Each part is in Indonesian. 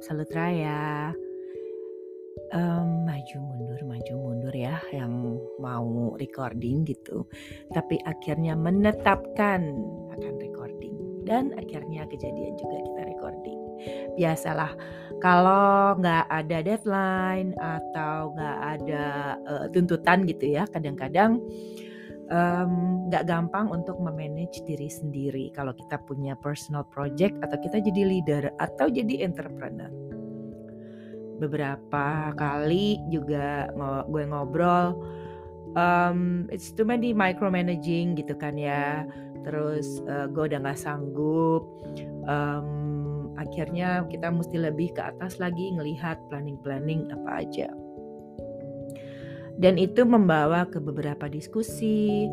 Absolut Raya. Um, maju mundur, maju mundur ya, yang mau recording gitu. Tapi akhirnya menetapkan akan recording dan akhirnya kejadian juga kita recording. Biasalah kalau nggak ada deadline atau nggak ada uh, tuntutan gitu ya, kadang-kadang nggak um, gampang untuk memanage diri sendiri kalau kita punya personal project atau kita jadi leader atau jadi entrepreneur. Beberapa kali juga gue ngobrol, um, it's too many micromanaging gitu kan ya. Terus uh, gue udah nggak sanggup. Um, akhirnya kita mesti lebih ke atas lagi ngelihat planning-planning apa aja dan itu membawa ke beberapa diskusi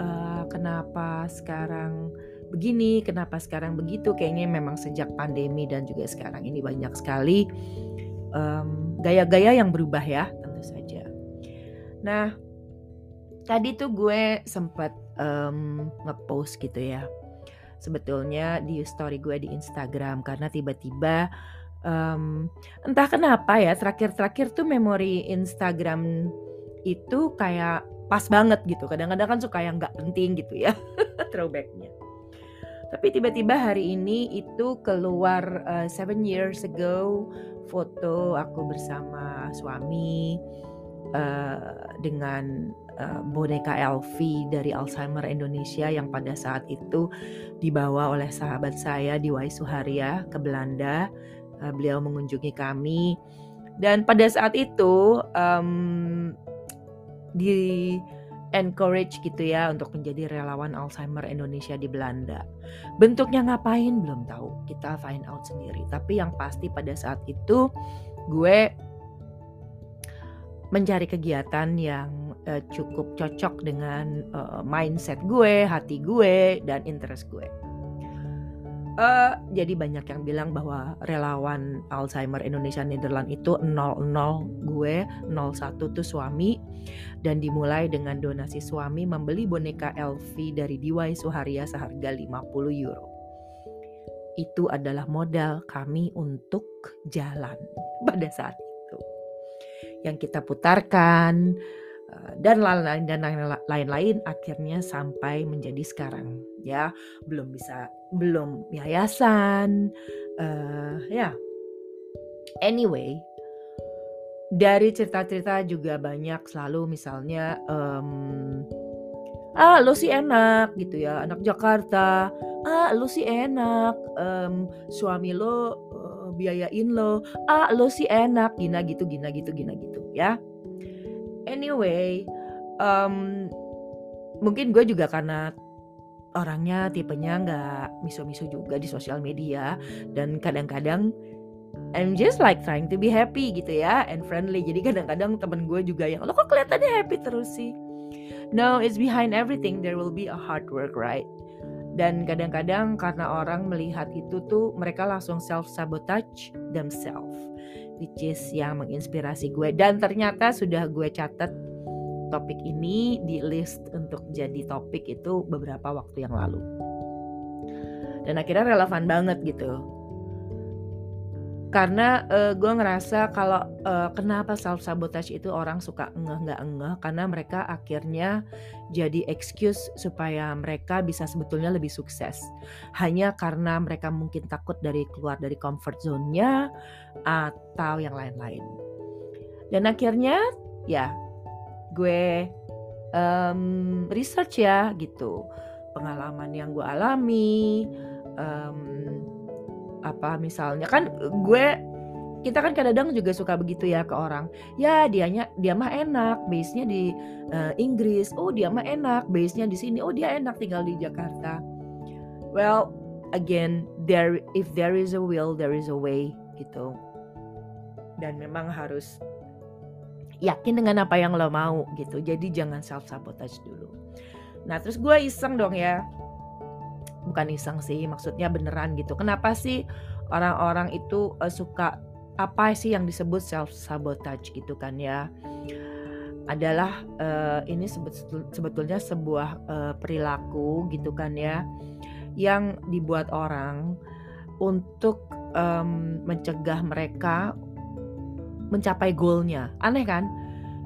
uh, kenapa sekarang begini kenapa sekarang begitu. Kayaknya memang sejak pandemi dan juga sekarang ini banyak sekali gaya-gaya um, yang berubah ya tentu saja. Nah tadi tuh gue sempat um, ngepost gitu ya sebetulnya di story gue di Instagram karena tiba-tiba um, entah kenapa ya terakhir-terakhir tuh memori Instagram itu kayak pas banget gitu. Kadang-kadang kan suka yang nggak penting gitu ya throwbacknya. Tapi tiba-tiba hari ini itu keluar uh, seven years ago foto aku bersama suami uh, dengan uh, boneka Elvi dari Alzheimer Indonesia yang pada saat itu dibawa oleh sahabat saya di Waisuharia ke Belanda. Uh, beliau mengunjungi kami dan pada saat itu um, di encourage gitu ya untuk menjadi relawan Alzheimer Indonesia di Belanda. Bentuknya ngapain belum tahu, kita find out sendiri. Tapi yang pasti pada saat itu gue mencari kegiatan yang uh, cukup cocok dengan uh, mindset gue, hati gue, dan interest gue. Uh, jadi banyak yang bilang bahwa relawan Alzheimer Indonesia Nederland itu 00 gue 01 tuh suami dan dimulai dengan donasi suami membeli boneka Elvi dari Diwai Suharia seharga 50 euro. Itu adalah modal kami untuk jalan pada saat itu. Yang kita putarkan dan lain-lain dan lain-lain akhirnya sampai menjadi sekarang ya. Belum bisa belum yayasan uh, ya. Anyway dari cerita-cerita juga banyak selalu misalnya um, ah lo sih enak gitu ya anak Jakarta. Ah lo sih enak um, suami lo uh, biayain lo. Ah lo sih enak gina gitu gina gitu gina gitu ya anyway um, mungkin gue juga karena orangnya tipenya nggak miso-miso juga di sosial media dan kadang-kadang I'm just like trying to be happy gitu ya and friendly. Jadi kadang-kadang temen gue juga yang lo kok kelihatannya happy terus sih? No it's behind everything there will be a hard work right? Dan kadang-kadang karena orang melihat itu tuh mereka langsung self sabotage themselves which is yang menginspirasi gue. Dan ternyata sudah gue catat topik ini di list untuk jadi topik itu beberapa waktu yang lalu. Dan akhirnya relevan banget gitu karena uh, gue ngerasa kalau uh, kenapa self sabotage itu orang suka ngeh nggak ngeh? Karena mereka akhirnya jadi excuse supaya mereka bisa sebetulnya lebih sukses. Hanya karena mereka mungkin takut dari keluar dari comfort zone-nya atau yang lain-lain. Dan akhirnya ya gue um, research ya gitu. Pengalaman yang gue alami um, apa misalnya. Kan gue kita kan kadang-kadang juga suka begitu ya ke orang. Ya dianya dia mah enak base-nya di uh, Inggris. Oh dia mah enak base-nya di sini. Oh dia enak tinggal di Jakarta. Well again there if there is a will there is a way gitu. Dan memang harus yakin dengan apa yang lo mau gitu. Jadi jangan self sabotage dulu. Nah terus gue iseng dong ya bukan iseng sih maksudnya beneran gitu kenapa sih orang-orang itu uh, suka apa sih yang disebut self sabotage gitu kan ya adalah uh, ini sebetulnya sebuah uh, perilaku gitu kan ya yang dibuat orang untuk um, mencegah mereka mencapai goalnya. Aneh kan?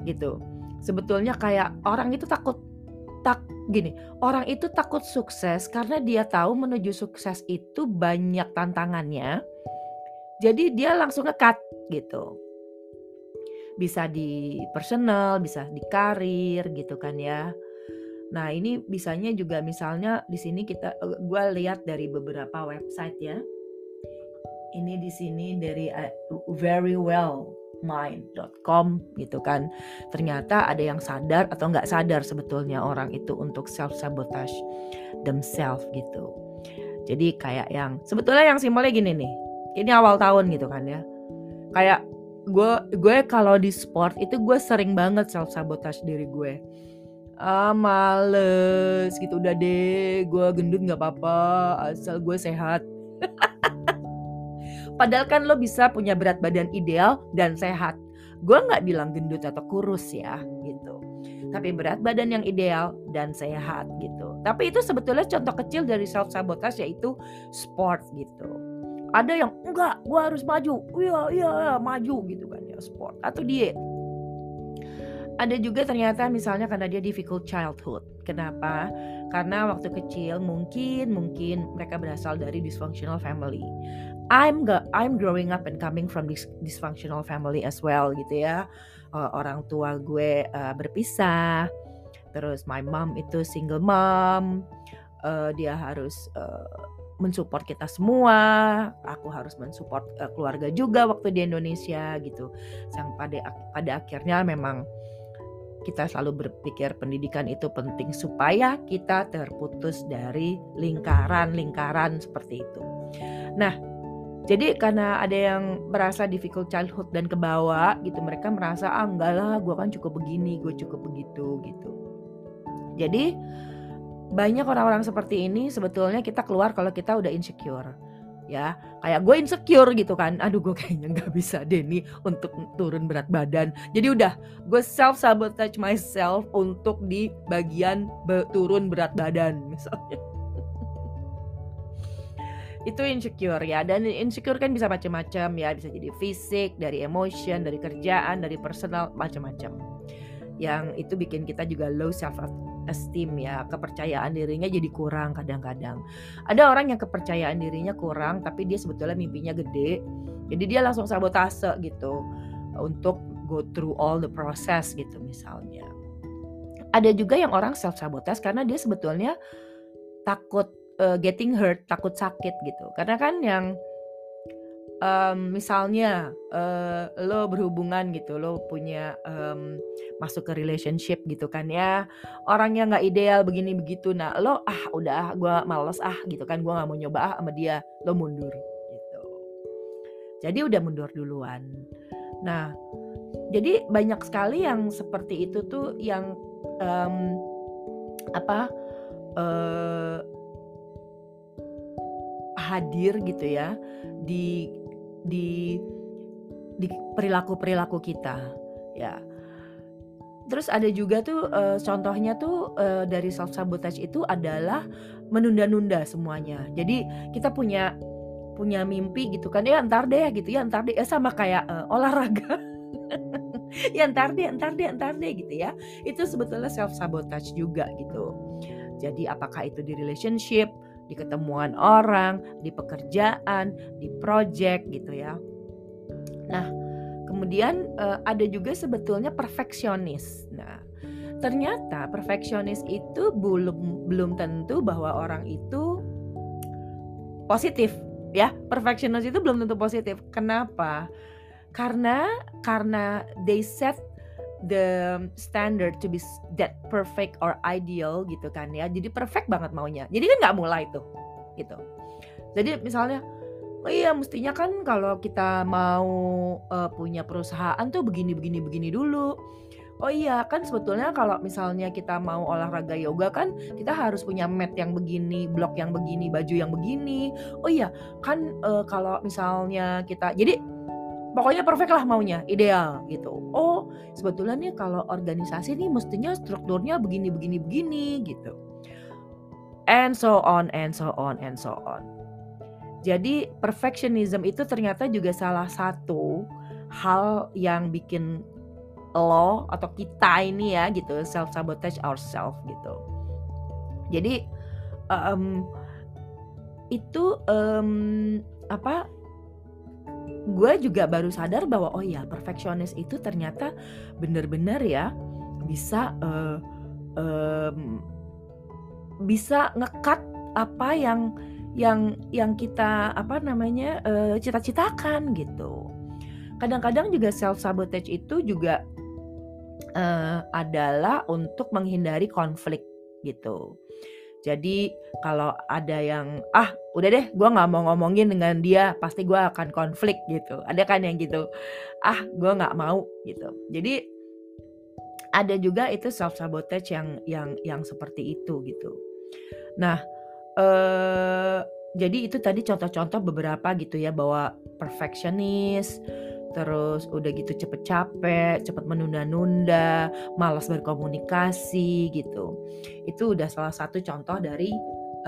Gitu. Sebetulnya kayak orang itu takut tak gini, orang itu takut sukses karena dia tahu menuju sukses itu banyak tantangannya. Jadi dia langsung ngekat gitu. Bisa di personal, bisa di karir gitu kan ya. Nah, ini bisanya juga misalnya di sini kita uh, gua lihat dari beberapa website ya. Ini di sini dari uh, very well mind.com gitu kan. Ternyata ada yang sadar atau nggak sadar sebetulnya orang itu untuk self sabotage themselves gitu. Jadi kayak yang sebetulnya yang simpelnya gini nih ini awal tahun gitu kan ya. Kayak gue gue kalau di sport itu gue sering banget self sabotage diri gue. Ah males gitu udah deh gue gendut nggak apa-apa asal gue sehat Padahal kan lo bisa punya berat badan ideal dan sehat. Gue nggak bilang gendut atau kurus ya gitu. Tapi berat badan yang ideal dan sehat gitu. Tapi itu sebetulnya contoh kecil dari self sabotage yaitu sport gitu. Ada yang enggak, gue harus maju. Iya, iya, iya, maju gitu kan ya sport atau diet. Ada juga ternyata misalnya karena dia difficult childhood. Kenapa? Karena waktu kecil mungkin mungkin mereka berasal dari dysfunctional family I'm I'm growing up and coming from this dysfunctional family as well gitu ya. Uh, orang tua gue uh, berpisah. Terus my mom itu single mom. Uh, dia harus uh, mensupport kita semua. Aku harus mensupport uh, keluarga juga waktu di Indonesia gitu. Sang pada pada akhirnya memang kita selalu berpikir pendidikan itu penting supaya kita terputus dari lingkaran-lingkaran seperti itu. Nah, jadi karena ada yang merasa difficult childhood dan kebawa gitu, mereka merasa ah enggak lah, gue kan cukup begini, gue cukup begitu gitu. Jadi banyak orang-orang seperti ini sebetulnya kita keluar kalau kita udah insecure ya. Kayak gue insecure gitu kan aduh gue kayaknya nggak bisa deh nih untuk turun berat badan. Jadi udah gue self sabotage myself untuk di bagian be turun berat badan misalnya itu insecure ya. Dan insecure kan bisa macam-macam ya. Bisa jadi fisik dari emotion dari kerjaan dari personal macam-macam. Yang itu bikin kita juga low self esteem ya. Kepercayaan dirinya jadi kurang kadang-kadang. Ada orang yang kepercayaan dirinya kurang tapi dia sebetulnya mimpinya gede. Jadi dia langsung sabotase gitu untuk go through all the process gitu misalnya. Ada juga yang orang self sabotage karena dia sebetulnya takut uh, getting hurt, takut sakit gitu. Karena kan yang um, misalnya uh, lo berhubungan gitu, lo punya um, masuk ke relationship gitu kan ya, orangnya nggak ideal begini begitu, nah lo ah udah gue males ah gitu kan, gue nggak mau nyoba ah sama dia, lo mundur gitu. Jadi udah mundur duluan. Nah, jadi banyak sekali yang seperti itu tuh yang um, apa? Uh, hadir gitu ya di di di perilaku-perilaku kita ya. Terus ada juga tuh uh, contohnya tuh uh, dari self sabotage itu adalah menunda-nunda semuanya. Jadi kita punya punya mimpi gitu kan ya ntar deh gitu ya ntar deh ya sama kayak uh, olahraga ya ntar deh ntar deh ntar deh gitu ya itu sebetulnya self sabotage juga gitu jadi apakah itu di relationship di ketemuan orang, di pekerjaan, di project gitu ya. Nah, kemudian uh, ada juga sebetulnya perfeksionis. Nah, ternyata perfeksionis itu belum belum tentu bahwa orang itu positif ya. Perfeksionis itu belum tentu positif. Kenapa? Karena karena they set the standard to be that perfect or ideal gitu kan ya. Jadi perfect banget maunya. Jadi kan nggak mulai tuh gitu. Jadi misalnya oh iya mestinya kan kalau kita mau uh, punya perusahaan tuh begini begini begini dulu. Oh iya kan sebetulnya kalau misalnya kita mau olahraga yoga kan kita harus punya mat yang begini, blok yang begini, baju yang begini. Oh iya kan uh, kalau misalnya kita jadi pokoknya perfect lah maunya, ideal gitu. Oh, sebetulnya nih kalau organisasi nih mestinya strukturnya begini begini begini gitu. and so on and so on and so on. Jadi perfectionism itu ternyata juga salah satu hal yang bikin lo atau kita ini ya gitu self sabotage ourselves gitu. Jadi um, itu um, apa? Gue juga baru sadar bahwa oh ya perfeksionis itu ternyata bener-bener ya bisa uh, um, bisa ngekat apa yang yang yang kita apa namanya uh, cita-citakan gitu. Kadang-kadang juga self sabotage itu juga uh, adalah untuk menghindari konflik gitu. Jadi kalau ada yang ah udah deh gue nggak mau ngomongin dengan dia pasti gue akan konflik gitu. Ada kan yang gitu ah gue nggak mau gitu. Jadi ada juga itu self sabotage yang yang yang seperti itu gitu. Nah eh jadi itu tadi contoh-contoh beberapa gitu ya bahwa perfectionist terus udah gitu cepet capek, cepet menunda-nunda, malas berkomunikasi gitu. Itu udah salah satu contoh dari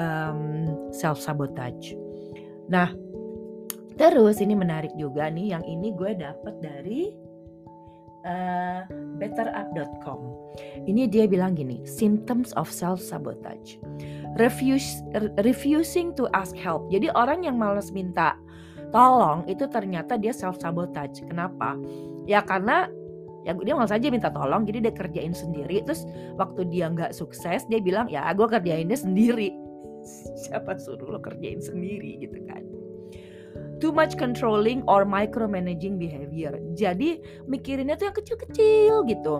um, self sabotage. Nah, terus ini menarik juga nih, yang ini gue dapet dari uh, betterup.com. Ini dia bilang gini, symptoms of self sabotage. Refuse, refusing to ask help. Jadi orang yang malas minta tolong itu ternyata dia self sabotage. Kenapa? Ya karena ya dia malas aja minta tolong jadi dia kerjain sendiri. Terus waktu dia nggak sukses dia bilang ya gue kerjainnya sendiri. Siapa suruh lo kerjain sendiri gitu kan? Too much controlling or micromanaging behavior. Jadi mikirinnya tuh yang kecil-kecil gitu.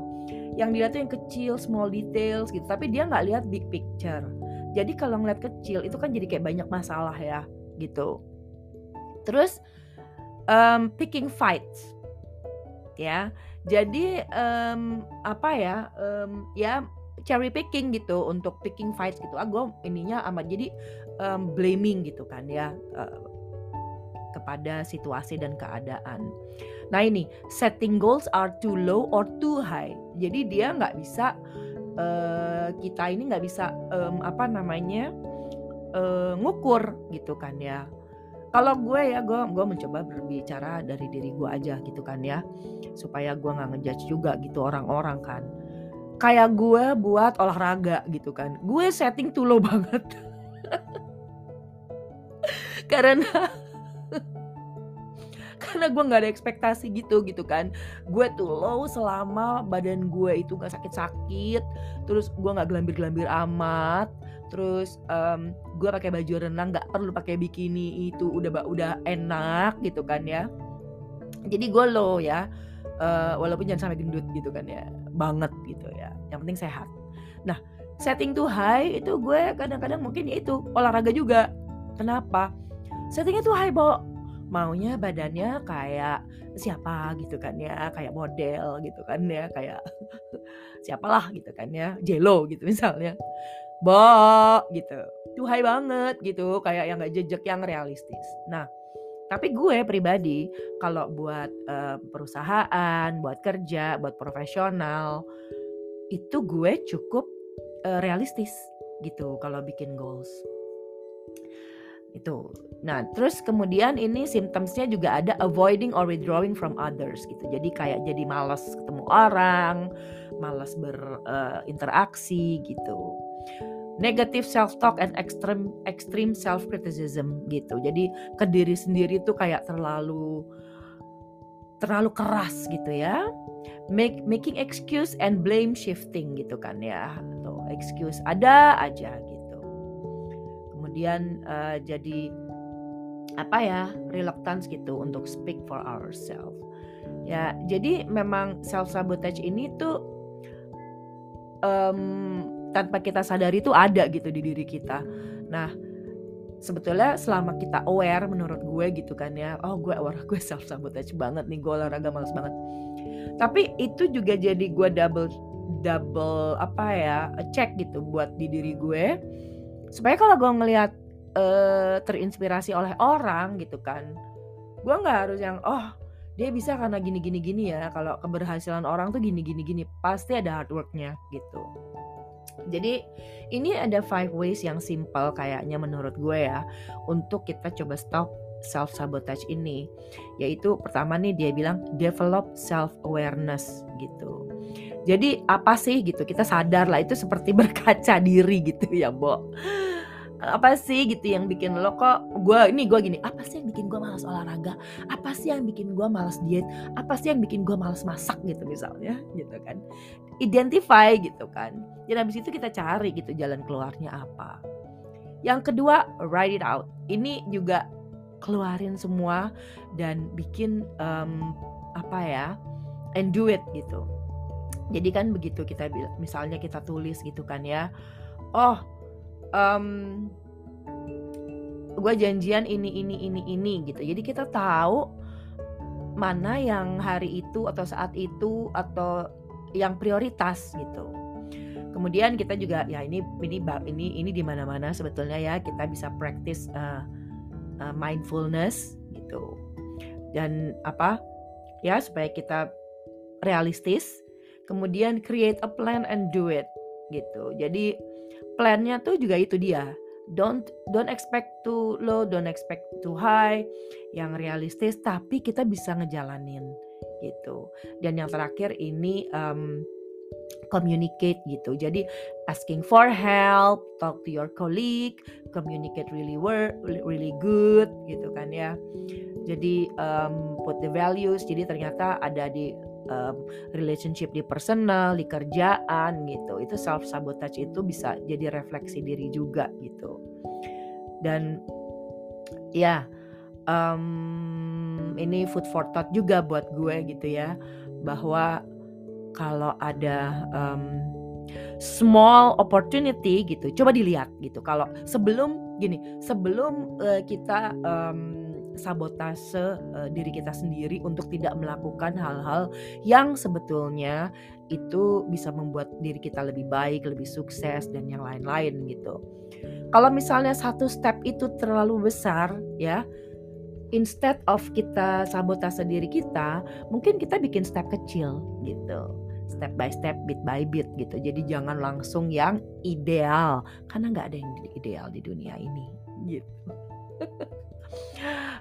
Yang dilihat tuh yang kecil small details gitu. Tapi dia nggak lihat big picture. Jadi kalau ngeliat kecil itu kan jadi kayak banyak masalah ya gitu Terus um, picking fights, ya. Jadi um, apa ya? Um, ya cherry picking gitu untuk picking fights gitu. Ah, gue ininya amat jadi um, blaming gitu kan ya uh, kepada situasi dan keadaan. Nah ini setting goals are too low or too high. Jadi dia nggak bisa uh, kita ini nggak bisa um, apa namanya uh, ngukur gitu kan ya kalau gue ya gue gue mencoba berbicara dari diri gue aja gitu kan ya supaya gue nggak ngejudge juga gitu orang-orang kan. Kayak gue buat olahraga gitu kan. Gue setting tuh low banget. Karena karena gue nggak ada ekspektasi gitu gitu kan. Gue tuh low selama badan gue itu nggak sakit-sakit terus gue nggak gelambir-gelambir amat terus um, gue pakai baju renang nggak perlu pakai bikini itu udah udah enak gitu kan ya. Jadi gue low ya uh, walaupun jangan sampai gendut gitu kan ya banget gitu ya yang penting sehat. Nah setting tuh high itu gue kadang-kadang mungkin ya itu olahraga juga. Kenapa? Settingnya tuh high bo maunya badannya kayak siapa gitu kan ya kayak model gitu kan ya kayak siapalah gitu kan ya Jelo gitu misalnya Bo gitu. Tuhai banget gitu, kayak yang gak jejak yang realistis. Nah, tapi gue pribadi kalau buat uh, perusahaan, buat kerja, buat profesional itu gue cukup uh, realistis gitu kalau bikin goals. Itu. Nah, terus kemudian ini symptomsnya juga ada avoiding or withdrawing from others gitu. Jadi kayak jadi malas ketemu orang, malas berinteraksi uh, gitu negative self talk and extreme extreme self criticism gitu. Jadi ke diri sendiri tuh kayak terlalu terlalu keras gitu ya. Make making excuse and blame shifting gitu kan ya. Atau excuse ada aja gitu. Kemudian uh, jadi apa ya? reluctance gitu untuk speak for ourselves. Ya, jadi memang self sabotage ini tuh um, tanpa kita sadari itu ada gitu di diri kita. Nah, sebetulnya selama kita aware menurut gue gitu kan ya, oh gue aware gue self sabotage banget nih, gue olahraga males banget. Tapi itu juga jadi gue double double apa ya cek gitu buat di diri gue supaya kalau gue ngelihat uh, terinspirasi oleh orang gitu kan, gue nggak harus yang oh dia bisa karena gini gini gini ya kalau keberhasilan orang tuh gini gini gini pasti ada hard worknya gitu Jadi ini ada five ways yang simple kayaknya menurut gue ya untuk kita coba stop self sabotage ini. Yaitu pertama nih dia bilang develop self awareness gitu. Jadi apa sih gitu kita sadar lah itu seperti berkaca diri gitu ya, Bo. Apa sih gitu yang bikin lo kok gue ini gue gini apa sih yang bikin gue malas olahraga? Apa sih yang bikin gue malas diet? Apa sih yang bikin gue malas masak gitu misalnya gitu kan. Identify gitu kan. Dan habis itu kita cari gitu jalan keluarnya apa. Yang kedua write it out. Ini juga keluarin semua dan bikin um, apa ya and do it gitu jadi kan begitu kita misalnya kita tulis gitu kan ya oh um, gue janjian ini ini ini ini gitu. Jadi kita tahu mana yang hari itu atau saat itu atau yang prioritas gitu. Kemudian kita juga ya ini ini ini ini di mana mana sebetulnya ya kita bisa practice uh, uh, mindfulness gitu. Dan apa? Ya supaya kita realistis kemudian create a plan and do it gitu. Jadi plannya tuh juga itu dia. Don't don't expect too low don't expect too high yang realistis tapi kita bisa ngejalanin gitu. Dan yang terakhir ini um, communicate gitu. Jadi asking for help talk to your colleague communicate really work really good gitu kan ya. Jadi um, put the values jadi ternyata ada di um, relationship di personal, di kerjaan gitu. Itu self sabotage itu bisa jadi refleksi diri juga gitu. Dan ya um, ini food for thought juga buat gue gitu ya bahwa kalau ada um, small opportunity gitu coba dilihat gitu kalau sebelum gini sebelum uh, kita um, sabotase uh, diri kita sendiri untuk tidak melakukan hal-hal yang sebetulnya itu bisa membuat diri kita lebih baik, lebih sukses dan yang lain-lain gitu. Kalau misalnya satu step itu terlalu besar ya, instead of kita sabotase diri kita, mungkin kita bikin step kecil gitu. Step by step, bit by bit gitu. Jadi jangan langsung yang ideal karena nggak ada yang ideal di dunia ini gitu.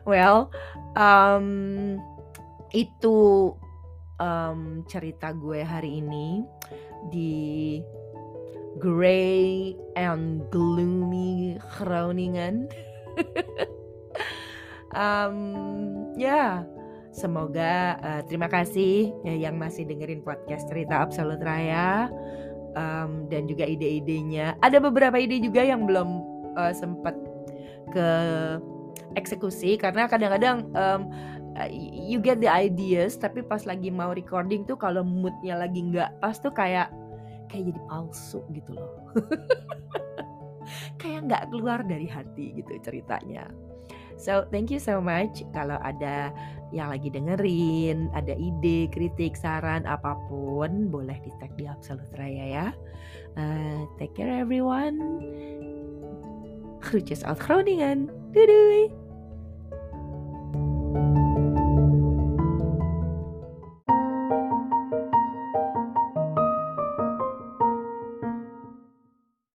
well, um, itu um, cerita gue hari ini di Grey and Gloomy Groningen. um, ya, yeah. semoga uh, terima kasih ya, yang masih dengerin podcast cerita Absolut Raya um, dan juga ide-idenya. Ada beberapa ide juga yang belum uh, sempat ke eksekusi karena kadang-kadang um, you get the ideas tapi pas lagi mau recording tuh kalau moodnya lagi nggak pas tuh kayak kayak jadi palsu gitu loh. Kayak nggak keluar dari hati gitu ceritanya. So thank you so much. Kalau ada yang lagi dengerin ada ide kritik saran apa pun boleh di tag di Absolute Raya ya. Uh, take care everyone. Groetjes uit Groningen. Doei doei!